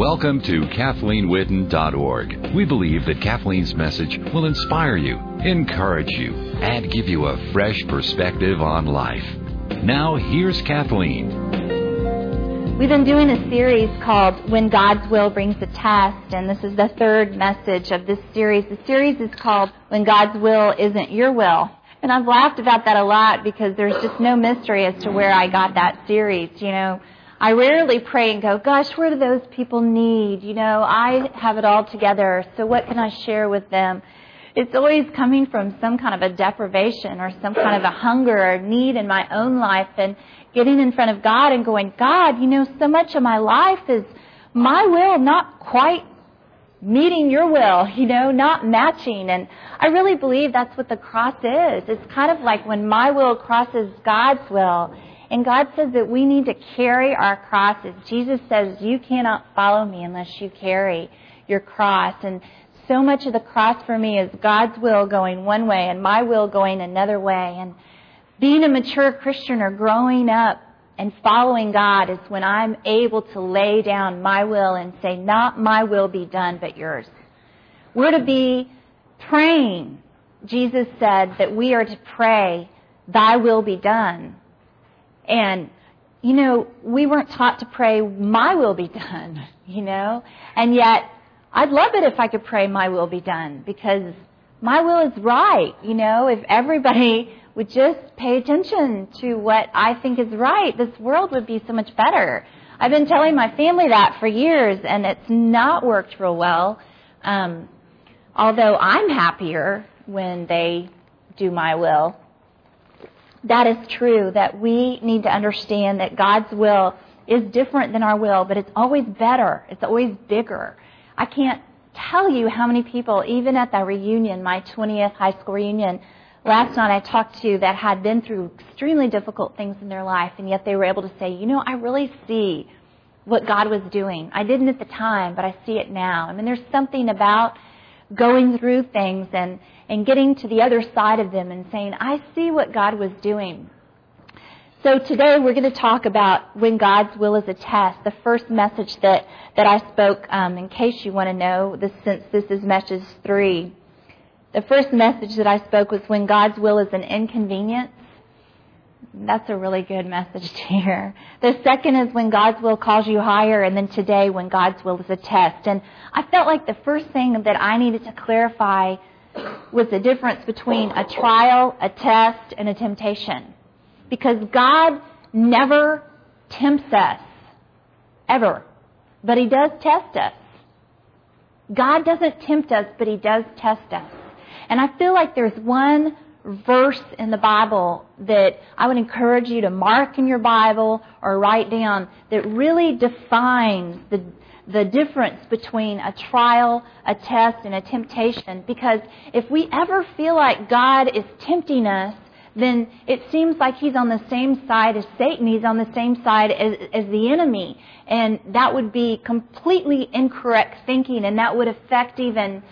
Welcome to KathleenWitten.org. We believe that Kathleen's message will inspire you, encourage you, and give you a fresh perspective on life. Now, here's Kathleen. We've been doing a series called When God's Will Brings a Test, and this is the third message of this series. The series is called When God's Will Isn't Your Will. And I've laughed about that a lot because there's just no mystery as to where I got that series, you know. I rarely pray and go, gosh, what do those people need? You know, I have it all together, so what can I share with them? It's always coming from some kind of a deprivation or some kind of a hunger or need in my own life and getting in front of God and going, God, you know, so much of my life is my will not quite meeting your will, you know, not matching. And I really believe that's what the cross is. It's kind of like when my will crosses God's will and God says that we need to carry our crosses. Jesus says, You cannot follow me unless you carry your cross. And so much of the cross for me is God's will going one way and my will going another way. And being a mature Christian or growing up and following God is when I'm able to lay down my will and say, Not my will be done, but yours. We're to be praying. Jesus said that we are to pray, Thy will be done. And, you know, we weren't taught to pray, my will be done, you know? And yet, I'd love it if I could pray, my will be done, because my will is right, you know? If everybody would just pay attention to what I think is right, this world would be so much better. I've been telling my family that for years, and it's not worked real well. Um, although I'm happier when they do my will that is true, that we need to understand that God's will is different than our will, but it's always better. It's always bigger. I can't tell you how many people, even at that reunion, my 20th high school reunion, last night I talked to that had been through extremely difficult things in their life, and yet they were able to say, you know, I really see what God was doing. I didn't at the time, but I see it now. I mean, there's something about going through things and, and getting to the other side of them and saying, I see what God was doing. So today we're going to talk about when God's will is a test. The first message that, that I spoke, um, in case you want to know, this, since this is message three, the first message that I spoke was when God's will is an inconvenience. That's a really good message to hear. The second is when God's will calls you higher, and then today when God's will is a test. And I felt like the first thing that I needed to clarify was the difference between a trial, a test, and a temptation. Because God never tempts us, ever. But He does test us. God doesn't tempt us, but He does test us. And I feel like there's one verse in the Bible that I would encourage you to mark in your Bible or write down that really defines the, the difference between a trial, a test, and a temptation. Because if we ever feel like God is tempting us, then it seems like he's on the same side as Satan. He's on the same side as, as the enemy. And that would be completely incorrect thinking, and that would affect even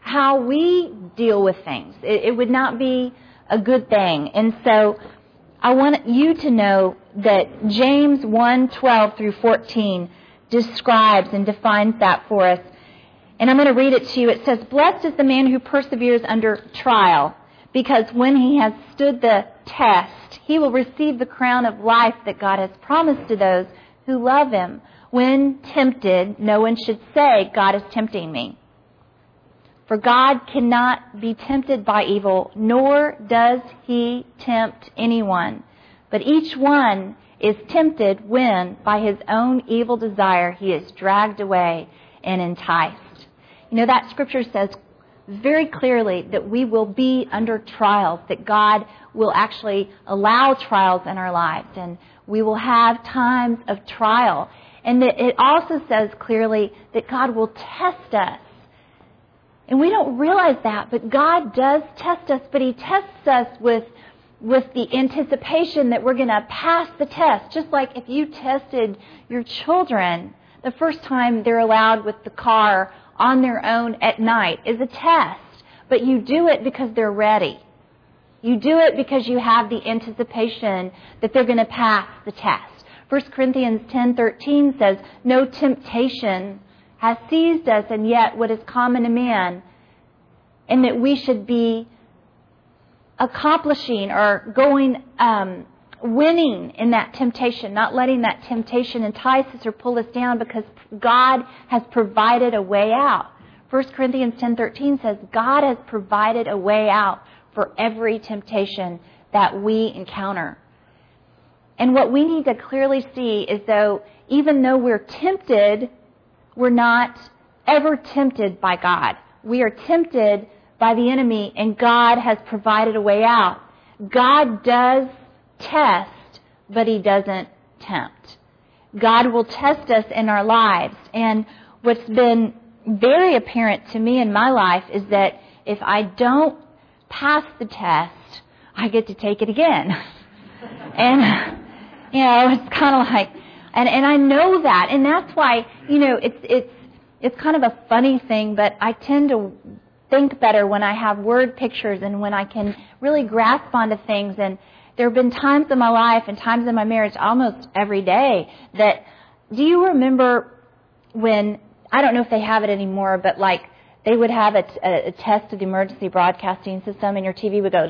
how we deal with things. It, it would not be a good thing. And so I want you to know that James 1:12 through 14 describes and defines that for us. And I'm going to read it to you. It says, Blessed is the man who perseveres under trial, because when he has stood the test, he will receive the crown of life that God has promised to those who love him. When tempted, no one should say, God is tempting me. For God cannot be tempted by evil, nor does he tempt anyone. But each one is tempted when, by his own evil desire, he is dragged away and enticed. You know, that scripture says very clearly that we will be under trials, that God will actually allow trials in our lives, and we will have times of trial. And that it also says clearly that God will test us and we don't realize that, but God does test us, but He tests us with, with the anticipation that we're going to pass the test. Just like if you tested your children the first time they're allowed with the car on their own at night is a test. But you do it because they're ready. You do it because you have the anticipation that they're going to pass the test. 1 Corinthians 10:13 says, "No temptation has seized us and yet what is common to man, and that we should be accomplishing or going, um, winning in that temptation, not letting that temptation entice us or pull us down because God has provided a way out. 1 Corinthians 10:13 says God has provided a way out for every temptation that we encounter. And what we need to clearly see is though even though we're tempted, we're not ever tempted by God. We are tempted by the enemy and God has provided a way out. God does test, but he doesn't tempt. God will test us in our lives. And what's been very apparent to me in my life is that if I don't pass the test, I get to take it again. and, you know, it's kind of like, and, and I know that. And that's why, you know, it's, it's, it's kind of a funny thing, but I tend to think better when I have word pictures and when I can really grasp onto things. And there have been times in my life and times in my marriage, almost every day, that do you remember when I don't know if they have it anymore, but like they would have a, a, a test of the emergency broadcasting system, and your TV would go,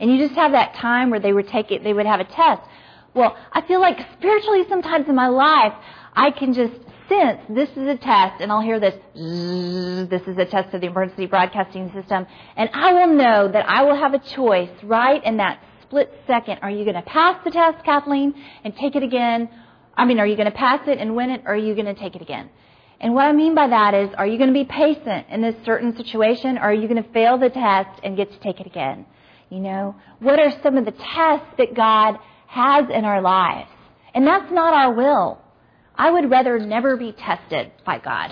and you just have that time where they would take it, they would have a test. Well, I feel like spiritually sometimes in my life, I can just sense this is a test, and I'll hear this, this is a test of the emergency broadcasting system, and I will know that I will have a choice right in that split second. Are you going to pass the test, Kathleen, and take it again? I mean, are you going to pass it and win it, or are you going to take it again? And what I mean by that is, are you going to be patient in this certain situation, or are you going to fail the test and get to take it again? You know, what are some of the tests that God has in our lives? And that's not our will. I would rather never be tested by God.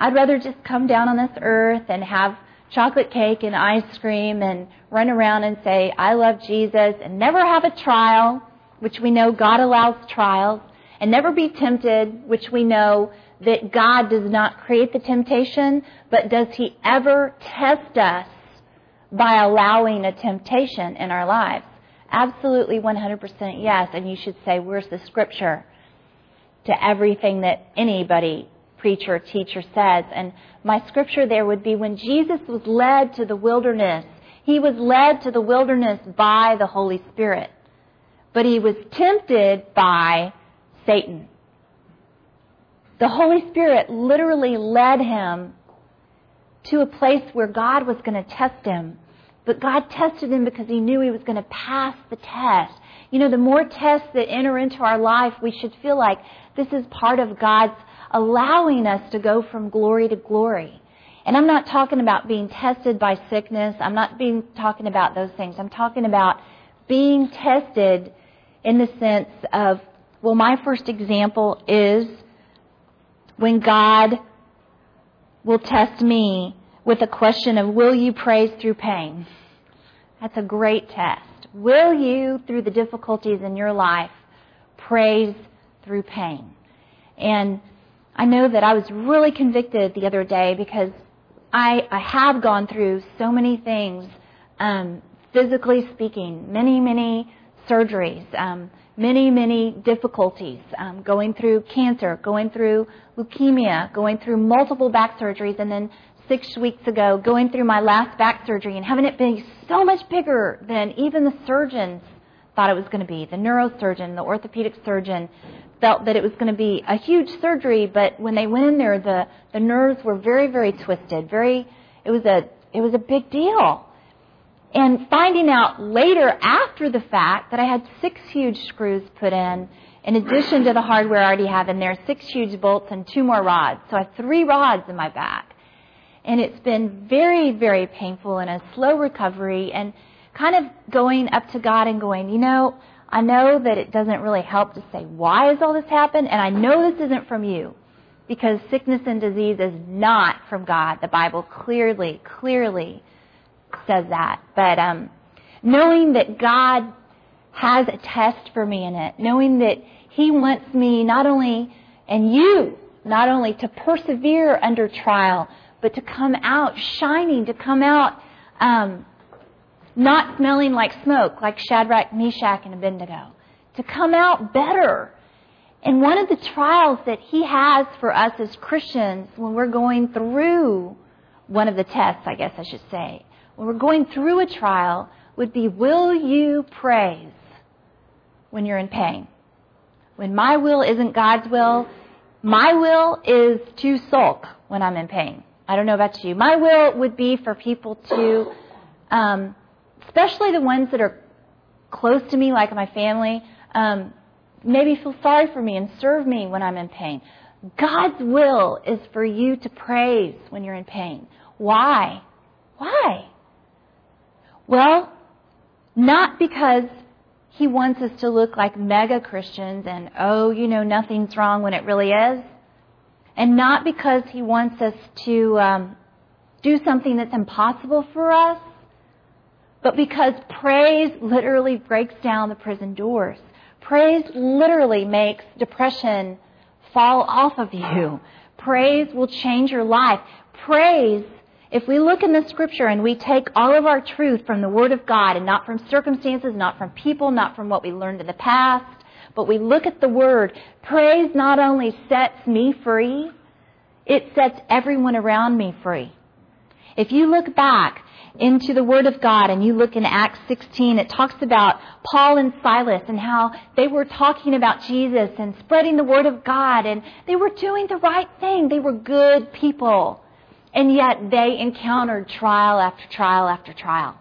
I'd rather just come down on this earth and have chocolate cake and ice cream and run around and say, I love Jesus and never have a trial, which we know God allows trials, and never be tempted, which we know that God does not create the temptation, but does He ever test us by allowing a temptation in our lives? Absolutely 100% yes. And you should say, where's the scripture? to everything that anybody, preacher, teacher says. And my scripture there would be when Jesus was led to the wilderness, he was led to the wilderness by the Holy Spirit. But he was tempted by Satan. The Holy Spirit literally led him to a place where God was going to test him. But God tested him because he knew he was going to pass the test. You know, the more tests that enter into our life, we should feel like this is part of God's allowing us to go from glory to glory. And I'm not talking about being tested by sickness. I'm not being talking about those things. I'm talking about being tested in the sense of, well, my first example is when God will test me with a question of, will you praise through pain? That's a great test. Will you, through the difficulties in your life, praise through pain. And I know that I was really convicted the other day because I, I have gone through so many things, um, physically speaking, many, many surgeries, um, many, many difficulties, um, going through cancer, going through leukemia, going through multiple back surgeries, and then six weeks ago going through my last back surgery and having it be so much bigger than even the surgeons thought it was going to be. The neurosurgeon, the orthopedic surgeon, felt that it was going to be a huge surgery, but when they went in there, the, the nerves were very, very twisted. Very, it was a, it was a big deal. And finding out later after the fact that I had six huge screws put in, in addition to the hardware I already have in there, six huge bolts and two more rods. So I have three rods in my back. And it's been very, very painful and a slow recovery and kind of going up to God and going, you know, I know that it doesn't really help to say, why has all this happened? And I know this isn't from you because sickness and disease is not from God. The Bible clearly, clearly says that. But um, knowing that God has a test for me in it, knowing that He wants me not only, and you, not only to persevere under trial, but to come out shining, to come out um, not smelling like smoke, like Shadrach, Meshach, and Abednego, to come out better. And one of the trials that he has for us as Christians when we're going through one of the tests, I guess I should say, when we're going through a trial would be will you praise when you're in pain? When my will isn't God's will, my will is to sulk when I'm in pain. I don't know about you. My will would be for people to, um, especially the ones that are close to me, like my family, um, maybe feel sorry for me and serve me when I'm in pain. God's will is for you to praise when you're in pain. Why? Why? Well, not because he wants us to look like mega Christians and, oh, you know, nothing's wrong when it really is. And not because he wants us to um, do something that's impossible for us, but because praise literally breaks down the prison doors. Praise literally makes depression fall off of you. Praise will change your life. Praise, if we look in the scripture and we take all of our truth from the Word of God and not from circumstances, not from people, not from what we learned in the past, but we look at the Word, praise not only sets me free, it sets everyone around me free. If you look back into the Word of God and you look in Acts 16, it talks about Paul and Silas and how they were talking about Jesus and spreading the Word of God and they were doing the right thing. They were good people. And yet they encountered trial after trial after trial.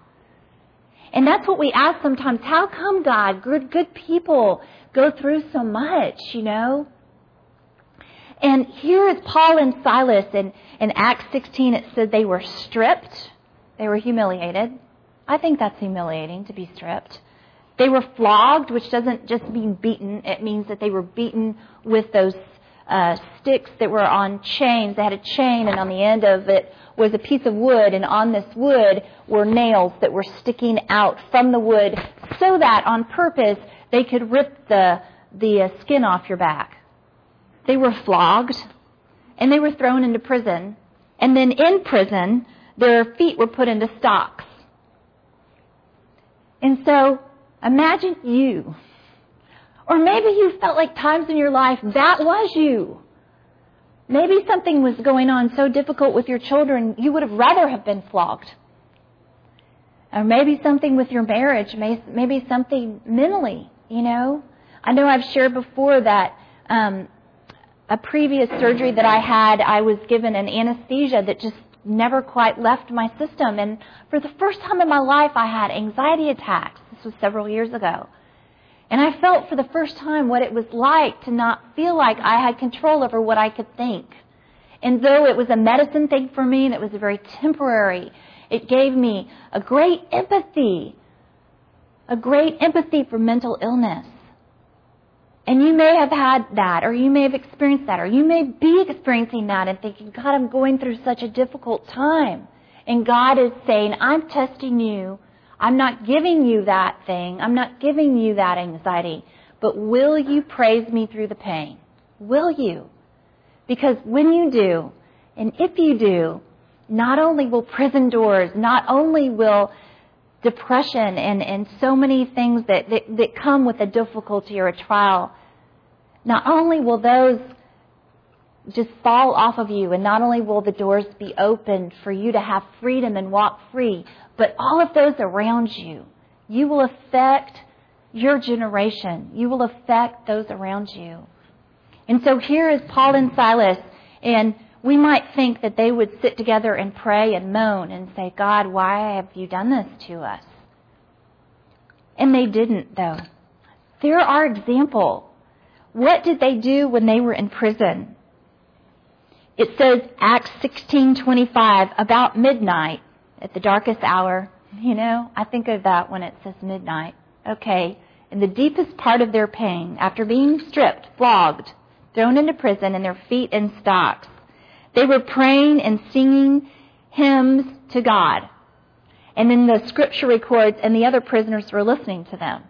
And that's what we ask sometimes. How come God, good, good people, go through so much, you know? And here is Paul and Silas in, in Acts 16. It said they were stripped they were humiliated. I think that's humiliating to be stripped. They were flogged, which doesn't just mean beaten. It means that they were beaten with those uh, sticks that were on chains. They had a chain, and on the end of it was a piece of wood, and on this wood were nails that were sticking out from the wood, so that on purpose they could rip the the uh, skin off your back. They were flogged, and they were thrown into prison. And then in prison, their feet were put into stocks. And so, imagine you. Or maybe you felt like times in your life that was you. Maybe something was going on so difficult with your children, you would have rather have been flogged. Or maybe something with your marriage, maybe something mentally, you know. I know I've shared before that um, a previous surgery that I had, I was given an anesthesia that just never quite left my system. And for the first time in my life, I had anxiety attacks. This was several years ago. And I felt for the first time what it was like to not feel like I had control over what I could think. And though it was a medicine thing for me and it was very temporary, it gave me a great empathy, a great empathy for mental illness. And you may have had that, or you may have experienced that, or you may be experiencing that and thinking, God, I'm going through such a difficult time. And God is saying, I'm testing you. I'm not giving you that thing. I'm not giving you that anxiety. But will you praise me through the pain? Will you? Because when you do, and if you do, not only will prison doors, not only will depression and, and so many things that, that, that come with a difficulty or a trial, not only will those just fall off of you, and not only will the doors be opened for you to have freedom and walk free, but all of those around you, you will affect your generation. You will affect those around you. And so here is Paul and Silas, and we might think that they would sit together and pray and moan and say, God, why have you done this to us? And they didn't, though. They're our example. What did they do when they were in prison? It says Acts 16:25 about midnight at the darkest hour. You know, I think of that when it says midnight. Okay, in the deepest part of their pain, after being stripped, flogged, thrown into prison and their feet in stocks, they were praying and singing hymns to God. And then the scripture records, and the other prisoners were listening to them.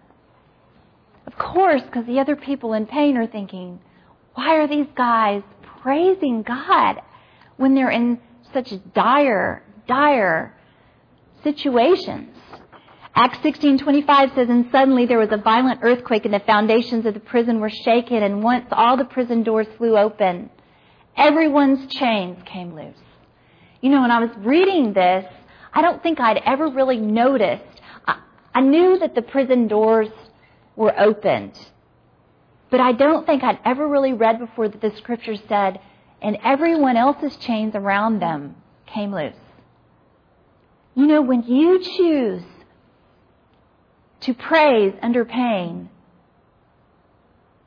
Of course, because the other people in pain are thinking, why are these guys praising God when they're in such dire, dire situations? Acts 16:25 says, "And suddenly there was a violent earthquake, and the foundations of the prison were shaken, and once all the prison doors flew open, everyone's chains came loose." You know, when I was reading this, I don't think I'd ever really noticed. I, I knew that the prison doors were opened, but I don't think I'd ever really read before that the scripture said, "And everyone else's chains around them came loose." You know, when you choose to praise under pain,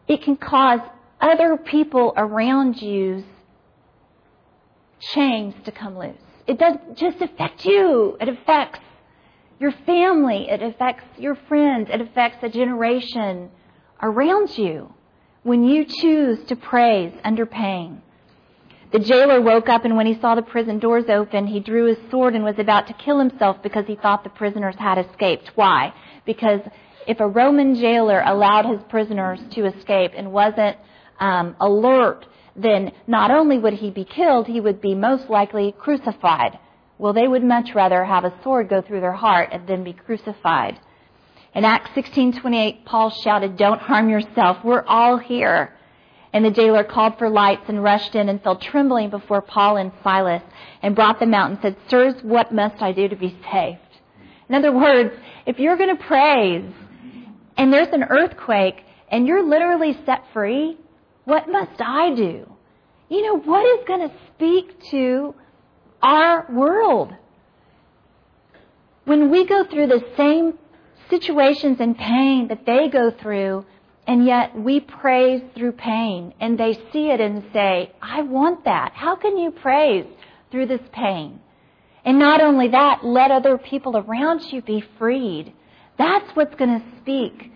it can cause other people around you's chains to come loose. It doesn't just affect you. It affects your family. It affects your friends. It affects a generation around you when you choose to praise under pain. The jailer woke up, and when he saw the prison doors open, he drew his sword and was about to kill himself because he thought the prisoners had escaped. Why? Because if a Roman jailer allowed his prisoners to escape and wasn't um, alert, then not only would he be killed, he would be most likely crucified. Well, they would much rather have a sword go through their heart than be crucified. In Acts 16:28, Paul shouted, "Don't harm yourself. We're all here." And the jailer called for lights and rushed in and fell trembling before Paul and Silas and brought them out and said, Sirs, what must I do to be saved? In other words, if you're going to praise and there's an earthquake and you're literally set free, what must I do? You know, what is going to speak to our world? When we go through the same situations and pain that they go through, and yet we praise through pain and they see it and say, I want that. How can you praise through this pain? And not only that, let other people around you be freed. That's what's going to speak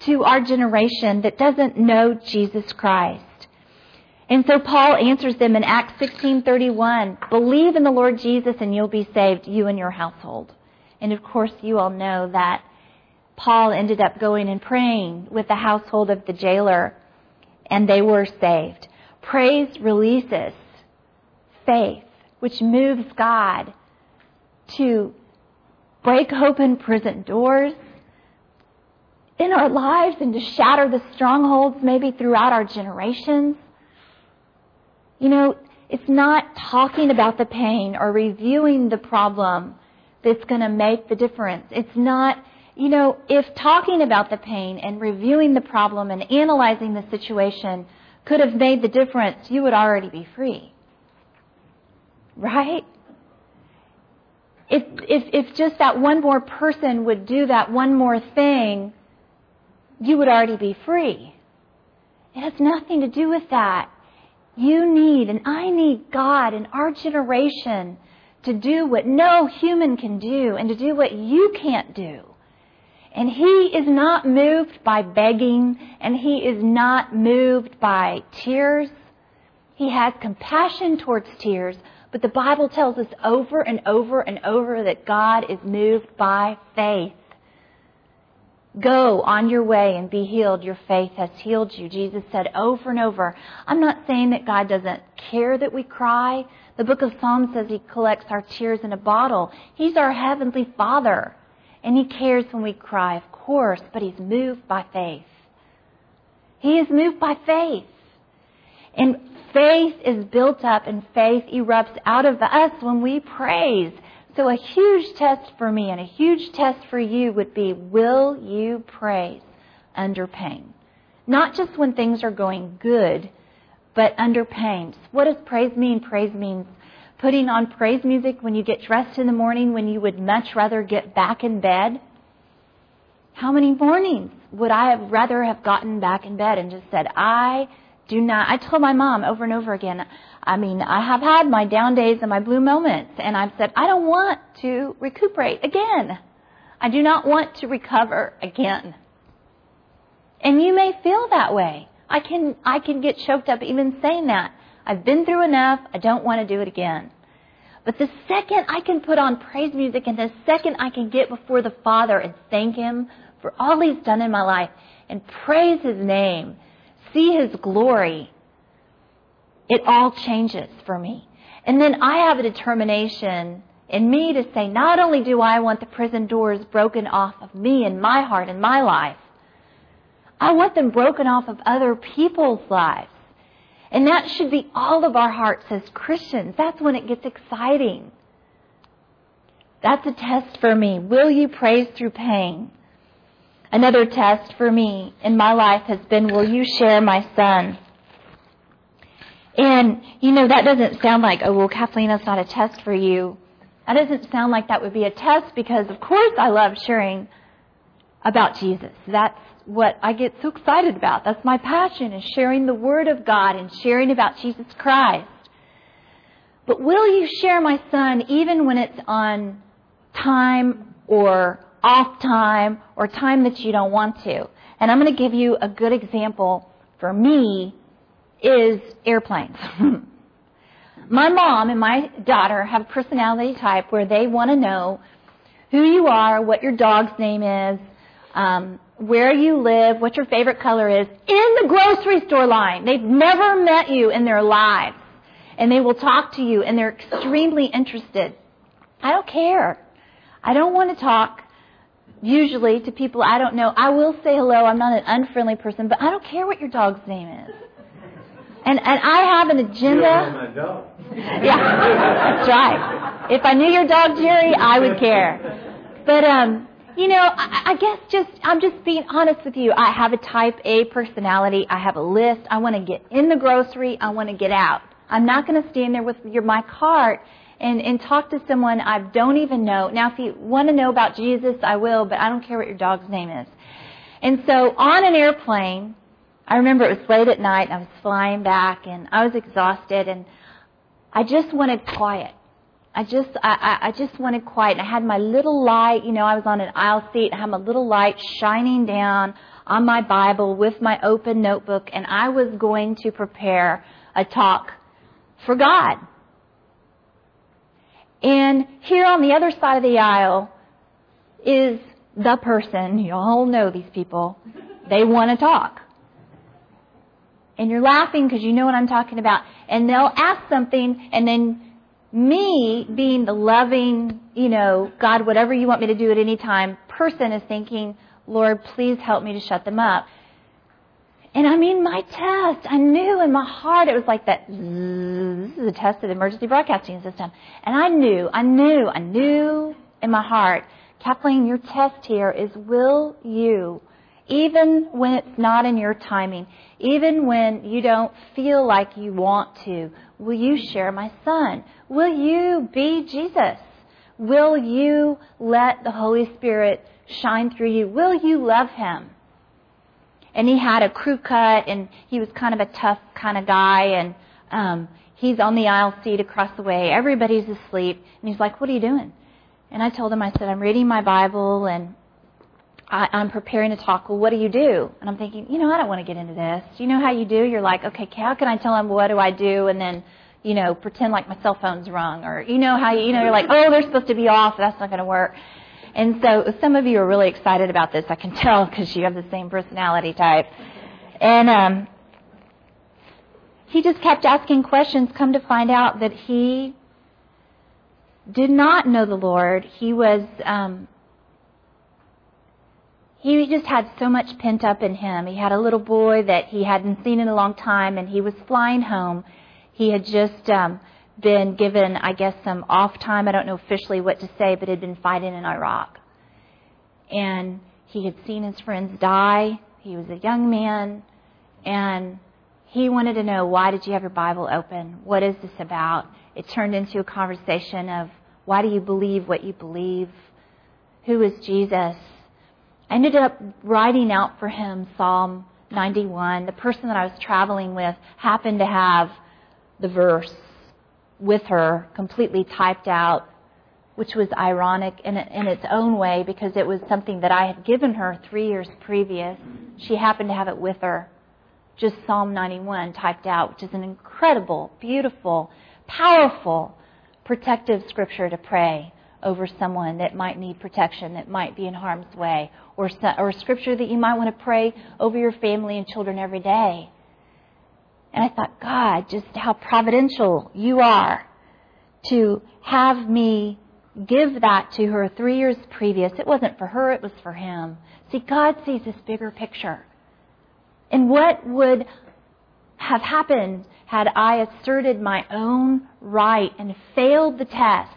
to our generation that doesn't know Jesus Christ. And so Paul answers them in Acts 16:31, "Believe in the Lord Jesus and you'll be saved, you and your household." And of course, you all know that Paul ended up going and praying with the household of the jailer, and they were saved. Praise releases faith, which moves God to break open prison doors in our lives and to shatter the strongholds maybe throughout our generations. You know, it's not talking about the pain or reviewing the problem that's going to make the difference. It's not you know, if talking about the pain and reviewing the problem and analyzing the situation could have made the difference, you would already be free. Right? If, if, if just that one more person would do that one more thing, you would already be free. It has nothing to do with that. You need, and I need God in our generation to do what no human can do and to do what you can't do. And he is not moved by begging, and he is not moved by tears. He has compassion towards tears, but the Bible tells us over and over and over that God is moved by faith. Go on your way and be healed. Your faith has healed you. Jesus said over and over. I'm not saying that God doesn't care that we cry. The book of Psalms says he collects our tears in a bottle. He's our heavenly Father. And He cares when we cry, of course, but He's moved by faith. He is moved by faith. And faith is built up and faith erupts out of us when we praise. So a huge test for me and a huge test for you would be, will you praise under pain? Not just when things are going good, but under pain. What does praise mean? Praise means putting on praise music when you get dressed in the morning when you would much rather get back in bed? How many mornings would I have rather have gotten back in bed and just said, I do not, I told my mom over and over again, I mean, I have had my down days and my blue moments, and I've said, I don't want to recuperate again. I do not want to recover again. And you may feel that way. I can, I can get choked up even saying that. I've been through enough. I don't want to do it again. But the second I can put on praise music and the second I can get before the Father and thank Him for all He's done in my life and praise His name, see His glory, it all changes for me. And then I have a determination in me to say, not only do I want the prison doors broken off of me and my heart and my life, I want them broken off of other people's lives. And that should be all of our hearts as Christians. That's when it gets exciting. That's a test for me. Will you praise through pain? Another test for me in my life has been, will you share my son? And, you know, that doesn't sound like, oh, well, Kathleen, that's not a test for you. That doesn't sound like that would be a test because, of course, I love sharing about Jesus. That's what I get so excited about. That's my passion is sharing the Word of God and sharing about Jesus Christ. But will you share my son even when it's on time or off time or time that you don't want to? And I'm going to give you a good example for me is airplanes. my mom and my daughter have a personality type where they want to know who you are, what your dog's name is, um, where you live, what your favorite color is, in the grocery store line. They've never met you in their lives. And they will talk to you and they're extremely interested. I don't care. I don't want to talk usually to people I don't know. I will say hello. I'm not an unfriendly person, but I don't care what your dog's name is. And and I have an agenda. Yeah, that's right. If I knew your dog Jerry, I would care. But um, you know, I, I guess just I'm just being honest with you. I have a type A personality. I have a list. I want to get in the grocery. I want to get out. I'm not going to stand there with your my cart and and talk to someone I don't even know. Now, if you want to know about Jesus, I will, but I don't care what your dog's name is. And so on an airplane, I remember it was late at night and I was flying back and I was exhausted and I just wanted quiet. I just, I, I just wanted quiet. And I had my little light, you know, I was on an aisle seat. I had my little light shining down on my Bible with my open notebook and I was going to prepare a talk for God. And here on the other side of the aisle is the person, you all know these people, they want to talk and you're laughing because you know what I'm talking about. And they'll ask something, and then me, being the loving, you know, God, whatever you want me to do at any time, person is thinking, Lord, please help me to shut them up. And I mean, my test, I knew in my heart it was like that. This is a test of the emergency broadcasting system. And I knew, I knew, I knew in my heart, Kathleen, your test here is will you even when it's not in your timing, even when you don't feel like you want to. Will you share my son? Will you be Jesus? Will you let the Holy Spirit shine through you? Will you love him? And he had a crew cut and he was kind of a tough kind of guy and um he's on the aisle seat across the way. Everybody's asleep and he's like, "What are you doing?" And I told him I said, "I'm reading my Bible and I, I'm preparing to talk. Well, what do you do? And I'm thinking, you know, I don't want to get into this. You know how you do? You're like, okay, how can I tell them what do I do? And then, you know, pretend like my cell phone's rung, or you know how you, you know, you're like, oh, they're supposed to be off. That's not going to work. And so some of you are really excited about this. I can tell because you have the same personality type. And um, he just kept asking questions. Come to find out that he did not know the Lord. He was um, he just had so much pent up in him. He had a little boy that he hadn't seen in a long time, and he was flying home. He had just um, been given, I guess, some off time. I don't know officially what to say, but had been fighting in Iraq. And he had seen his friends die. He was a young man, and he wanted to know why did you have your Bible open? What is this about? It turned into a conversation of why do you believe what you believe? Who is Jesus? I ended up writing out for him Psalm 91. The person that I was traveling with happened to have the verse with her completely typed out, which was ironic in, in its own way because it was something that I had given her three years previous. She happened to have it with her. Just Psalm 91 typed out, which is an incredible, beautiful, powerful, protective scripture to pray over someone that might need protection, that might be in harm's way, or, or scripture that you might want to pray over your family and children every day. And I thought, God, just how providential you are to have me give that to her three years previous, it wasn't for her, it was for him. See, God sees this bigger picture. And what would have happened had I asserted my own right and failed the test?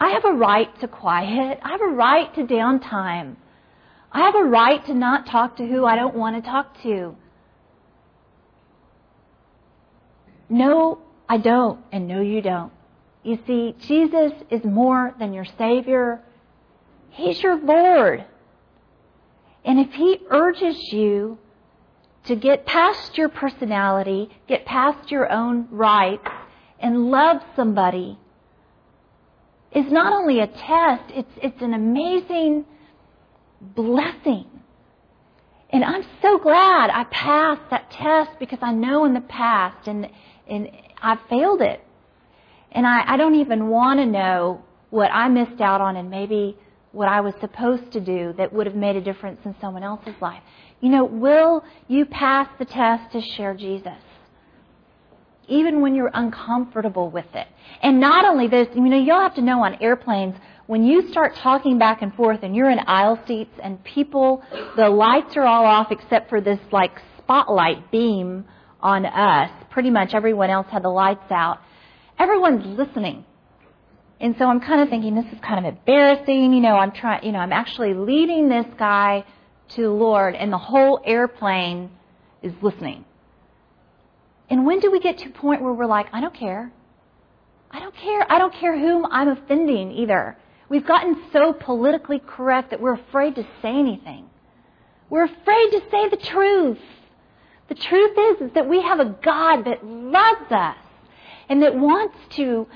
I have a right to quiet. I have a right to downtime. I have a right to not talk to who I don't want to talk to. No, I don't, and no, you don't. You see, Jesus is more than your Savior. He's your Lord. And if He urges you to get past your personality, get past your own rights, and love somebody, is not only a test, it's, it's an amazing blessing. And I'm so glad I passed that test because I know in the past and, and I failed it. And I, I don't even want to know what I missed out on and maybe what I was supposed to do that would have made a difference in someone else's life. You know, will you pass the test to share Jesus? Even when you're uncomfortable with it. And not only this, you know, you'll have to know on airplanes, when you start talking back and forth and you're in aisle seats and people, the lights are all off except for this like spotlight beam on us. Pretty much everyone else had the lights out. Everyone's listening. And so I'm kind of thinking this is kind of embarrassing. You know, I'm trying, you know, I'm actually leading this guy to the Lord and the whole airplane is listening. And when do we get to a point where we're like, I don't care. I don't care. I don't care whom I'm offending either. We've gotten so politically correct that we're afraid to say anything. We're afraid to say the truth. The truth is, is that we have a God that loves us and that wants to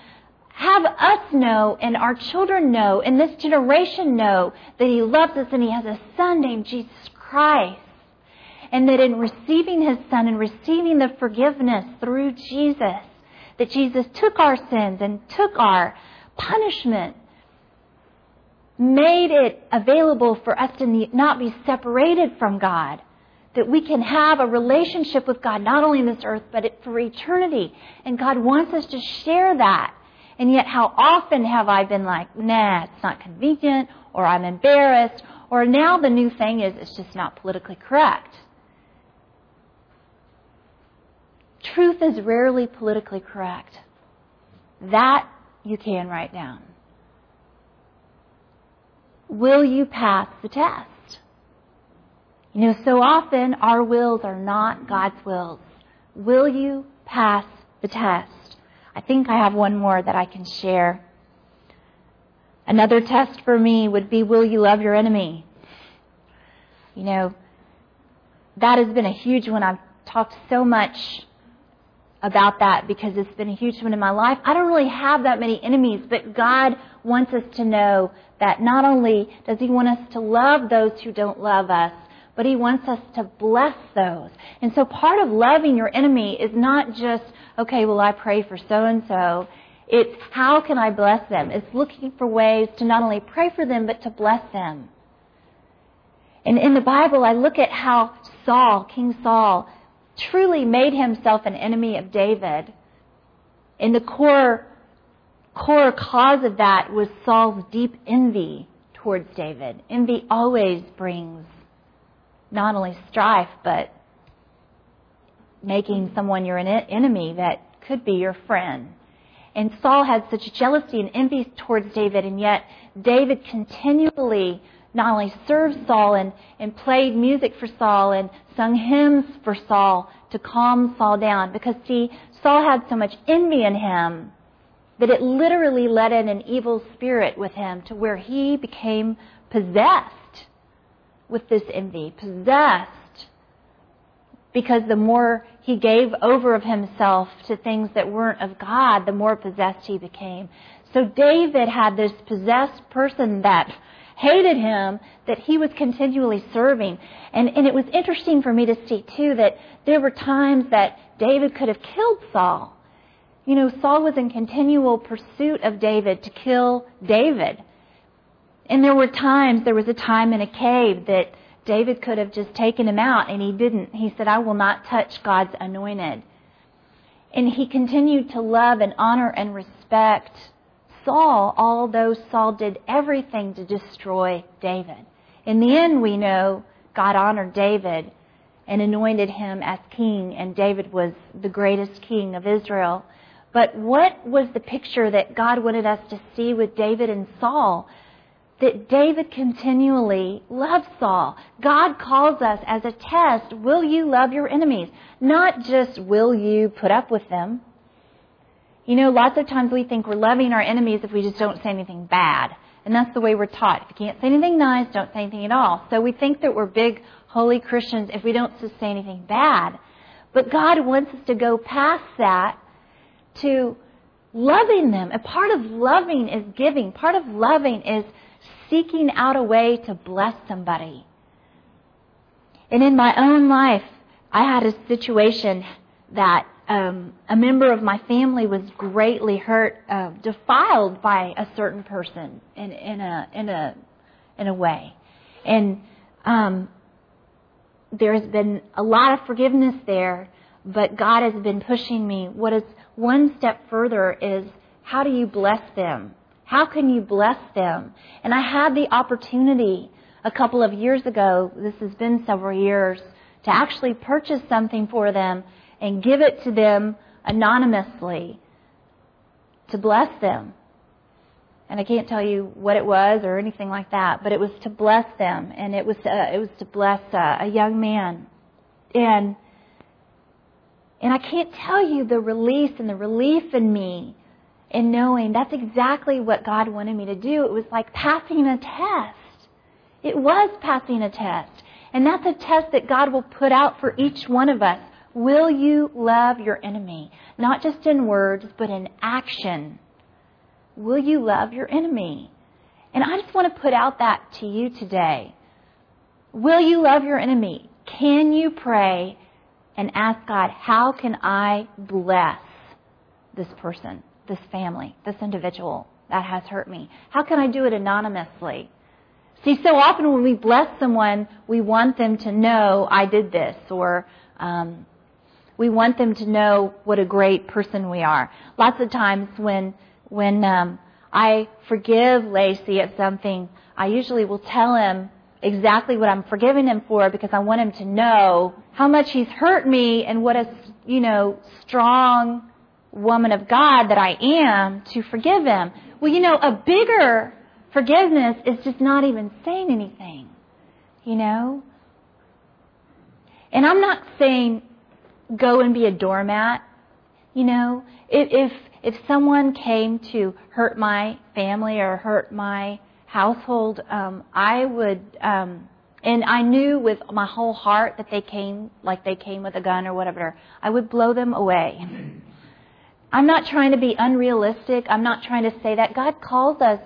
have us know and our children know and this generation know that He loves us and He has a Son named Jesus Christ. And that in receiving His Son and receiving the forgiveness through Jesus, that Jesus took our sins and took our punishment, made it available for us to not be separated from God that we can have a relationship with God, not only in this earth, but for eternity. And God wants us to share that. And yet, how often have I been like, nah, it's not convenient, or I'm embarrassed, or now the new thing is it's just not politically correct. Truth is rarely politically correct. That you can write down. Will you pass the test? You know, so often our wills are not God's wills. Will you pass the test? I think I have one more that I can share. Another test for me would be will you love your enemy? You know, that has been a huge one. I've talked so much about that because it's been a huge one in my life. I don't really have that many enemies, but God wants us to know that not only does He want us to love those who don't love us, but He wants us to bless those. And so part of loving your enemy is not just, okay, well, I pray for so and so. It's how can I bless them? It's looking for ways to not only pray for them, but to bless them. And in the Bible, I look at how Saul, King Saul, truly made himself an enemy of David. And the core, core cause of that was Saul's deep envy towards David. Envy always brings not only strife, but making someone your enemy that could be your friend. And Saul had such jealousy and envy towards David, and yet David continually not only served Saul and, and played music for Saul and sung hymns for Saul to calm Saul down. Because, see, Saul had so much envy in him that it literally let in an evil spirit with him to where he became possessed with this envy, possessed, because the more he gave over of himself to things that weren't of God, the more possessed he became. So David had this possessed person that hated him that he was continually serving. And, and it was interesting for me to see too that there were times that David could have killed Saul. You know, Saul was in continual pursuit of David to kill David. And there were times, there was a time in a cave that David could have just taken him out, and he didn't. He said, I will not touch God's anointed. And he continued to love and honor and respect Saul, although Saul did everything to destroy David. In the end, we know God honored David and anointed him as king, and David was the greatest king of Israel. But what was the picture that God wanted us to see with David and Saul? That David continually loved Saul. God calls us as a test, will you love your enemies? Not just will you put up with them. You know, lots of times we think we're loving our enemies if we just don't say anything bad. And that's the way we're taught. If you can't say anything nice, don't say anything at all. So we think that we're big, holy Christians if we don't just say anything bad. But God wants us to go past that to loving them. And part of loving is giving. Part of loving is seeking out a way to bless somebody. And in my own life, I had a situation that um, a member of my family was greatly hurt, uh, defiled by a certain person in, in a in a in a way, and um, there has been a lot of forgiveness there. But God has been pushing me. What is one step further is how do you bless them? How can you bless them? And I had the opportunity a couple of years ago. This has been several years to actually purchase something for them and give it to them anonymously to bless them. And I can't tell you what it was or anything like that, but it was to bless them, and it was uh, it was to bless uh, a young man, and and I can't tell you the release and the relief in me in knowing that's exactly what God wanted me to do. It was like passing a test. It was passing a test. And that's a test that God will put out for each one of us Will you love your enemy? Not just in words, but in action. Will you love your enemy? And I just want to put out that to you today. Will you love your enemy? Can you pray and ask God, how can I bless this person, this family, this individual that has hurt me? How can I do it anonymously? See, so often when we bless someone, we want them to know I did this or um, we want them to know what a great person we are. Lots of times when when um, I forgive Lacey of something, I usually will tell him exactly what I'm forgiving him for because I want him to know how much he's hurt me and what a you know strong woman of God that I am to forgive him. Well, you know, a bigger forgiveness is just not even saying anything. You know? And I'm not saying go and be a doormat. You know, if, if, someone came to hurt my family or hurt my household, um, I would, um, and I knew with my whole heart that they came like they came with a gun or whatever. I would blow them away. I'm not trying to be unrealistic. I'm not trying to say that. God calls us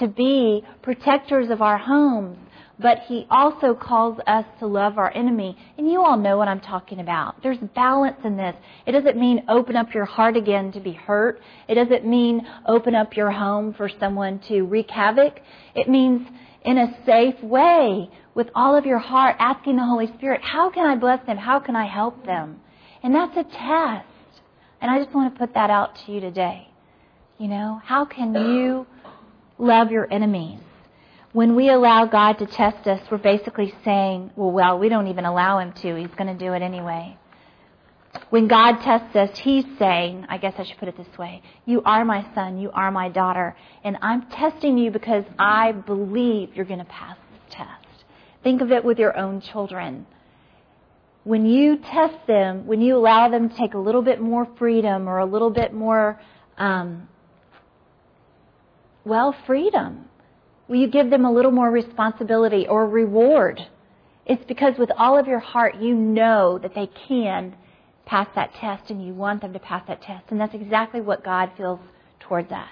to be protectors of our homes but he also calls us to love our enemy. And you all know what I'm talking about. There's balance in this. It doesn't mean open up your heart again to be hurt. It doesn't mean open up your home for someone to wreak havoc. It means in a safe way, with all of your heart, asking the Holy Spirit, how can I bless them? How can I help them? And that's a test. And I just want to put that out to you today. You know, how can you love your enemies? When we allow God to test us, we're basically saying, well, well, we don't even allow Him to. He's going to do it anyway. When God tests us, He's saying, I guess I should put it this way, you are my son, you are my daughter, and I'm testing you because I believe you're going to pass this test. Think of it with your own children. When you test them, when you allow them to take a little bit more freedom or a little bit more, um, well, freedom Will you give them a little more responsibility or reward? It's because with all of your heart you know that they can pass that test and you want them to pass that test. And that's exactly what God feels towards us.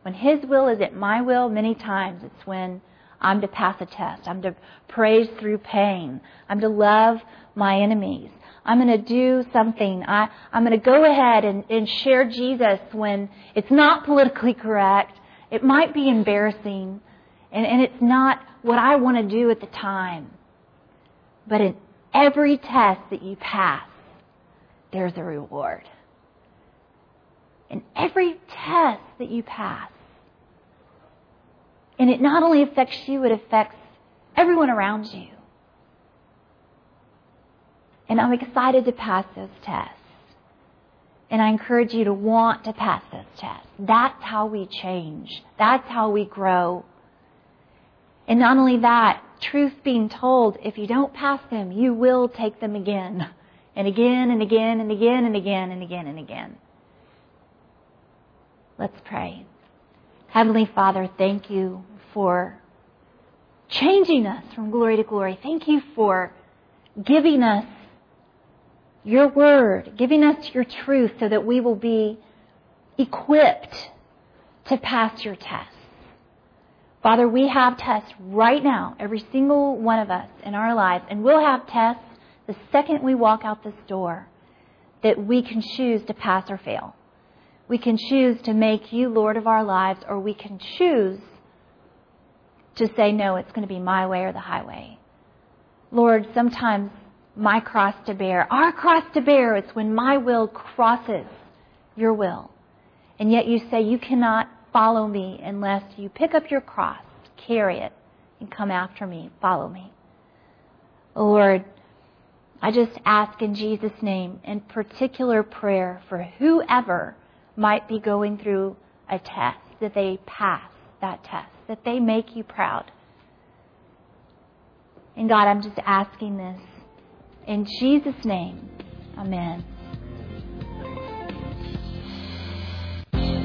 When His will isn't my will, many times it's when I'm to pass a test. I'm to praise through pain. I'm to love my enemies. I'm going to do something. I, I'm going to go ahead and, and share Jesus when it's not politically correct. It might be embarrassing. And, and it's not what I want to do at the time. But in every test that you pass, there's a reward. In every test that you pass, And it not only affects you, it affects everyone around you. And I'm excited to pass those tests. And I encourage you to want to pass those tests. That's how we change. That's how we grow. And not only that, truth being told, if you don't pass them, you will take them again and again and again and again and again and again and again. Let's pray. Heavenly Father, thank you for changing us from glory to glory. Thank you for giving us your word, giving us your truth so that we will be equipped to pass your tests. Father, we have tests right now, every single one of us in our lives, and we'll have tests the second we walk out this door that we can choose to pass or fail. We can choose to make you Lord of our lives, or we can choose to say, no, it's going to be my way or the highway. Lord, sometimes my cross to bear, our cross to bear, it's when my will crosses your will. And yet you say you cannot follow me unless you pick up your cross, carry it, and come after me, follow me. Lord, I just ask in Jesus' name in particular prayer for whoever might be going through a test, that they pass that test, that they make you proud. And God, I'm just asking this in Jesus' name. Amen.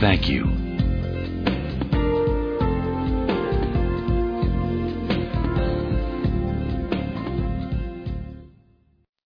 Thank you